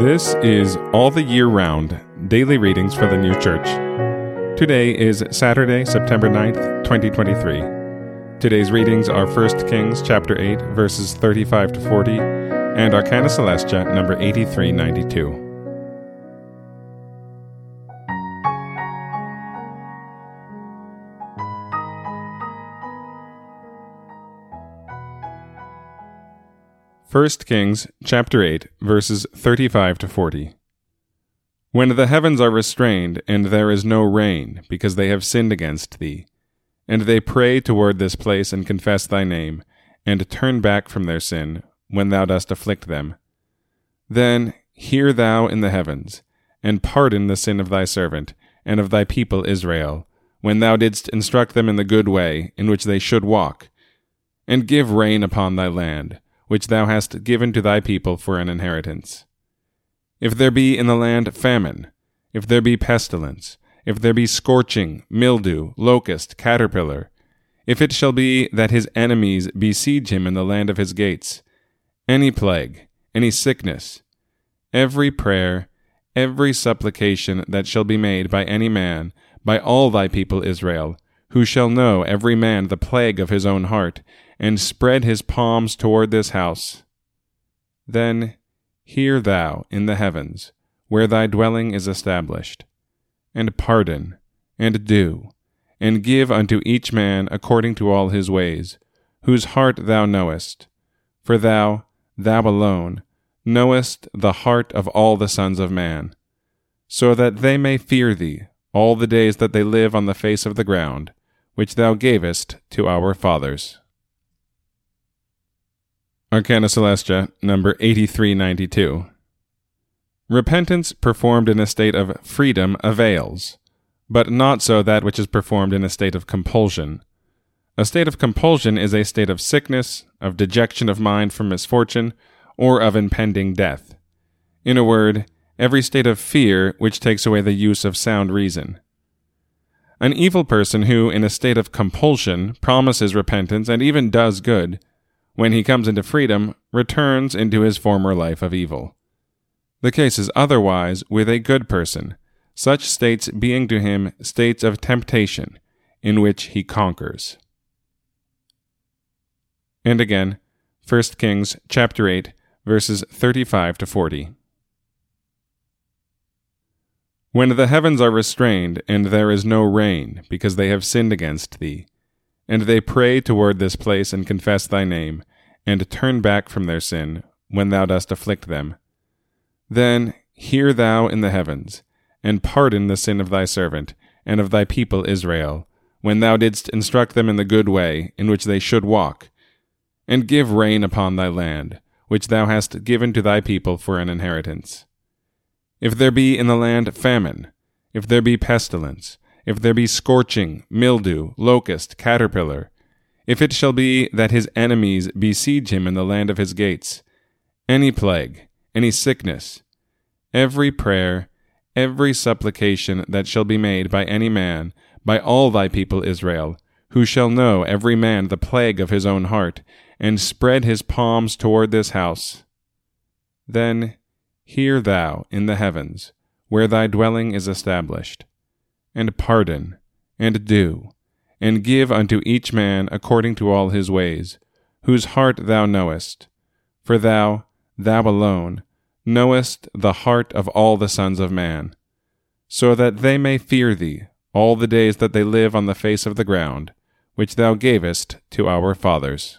This is All the Year Round Daily Readings for the New Church. Today is Saturday, September 9th, 2023. Today's readings are 1 Kings chapter 8 verses 35 to 40 and Arcana Coelestia number 8392. 1 Kings chapter 8 verses 35 to 40. When the heavens are restrained and there is no rain because they have sinned against thee, and they pray toward this place and confess thy name, and turn back from their sin when thou dost afflict them, then hear thou in the heavens, and pardon the sin of thy servant and of thy people Israel, when thou didst instruct them in the good way in which they should walk, and give rain upon thy land which thou hast given to thy people for an inheritance. If there be in the land famine, if there be pestilence, if there be scorching, mildew, locust, caterpillar, if it shall be that his enemies besiege him in the land of his gates, any plague, any sickness, every prayer, every supplication that shall be made by any man, by all thy people Israel, who shall know every man the plague of his own heart, and spread his palms toward this house. Then hear thou in the heavens, where thy dwelling is established, and pardon, and do, and give unto each man according to all his ways, whose heart thou knowest. For thou, thou alone, knowest the heart of all the sons of man, so that they may fear thee all the days that they live on the face of the ground, which thou gavest to our fathers. Arcana Coelestia, number 8392. Repentance performed in a state of freedom avails, but not so that which is performed in a state of compulsion. A state of compulsion is a state of sickness, of dejection of mind from misfortune, or of impending death. In a word, every state of fear which takes away the use of sound reason. An evil person who, in a state of compulsion, promises repentance and even does good, when he comes into freedom, returns into his former life of evil. The case is otherwise with a good person, such states being to him states of temptation, in which he conquers. And again, 1 Kings chapter 8, verses 35 to 40. When the heavens are restrained, and there is no rain, because they have sinned against thee, and they pray toward this place and confess thy name, and turn back from their sin when thou dost afflict them. Then hear thou in the heavens, and pardon the sin of thy servant and of thy people Israel, when thou didst instruct them in the good way in which they should walk, and give rain upon thy land, which thou hast given to thy people for an inheritance. If there be in the land famine, if there be pestilence, if there be scorching, mildew, locust, caterpillar, if it shall be that his enemies besiege him in the land of his gates, any plague, any sickness, every prayer, every supplication that shall be made by any man, by all thy people Israel, who shall know every man the plague of his own heart, and spread his palms toward this house, then hear thou in the heavens, where thy dwelling is established, and pardon, and do, and give unto each man according to all his ways, whose heart thou knowest. For thou, thou alone, knowest the heart of all the sons of man, so that they may fear thee all the days that they live on the face of the ground, which thou gavest to our fathers.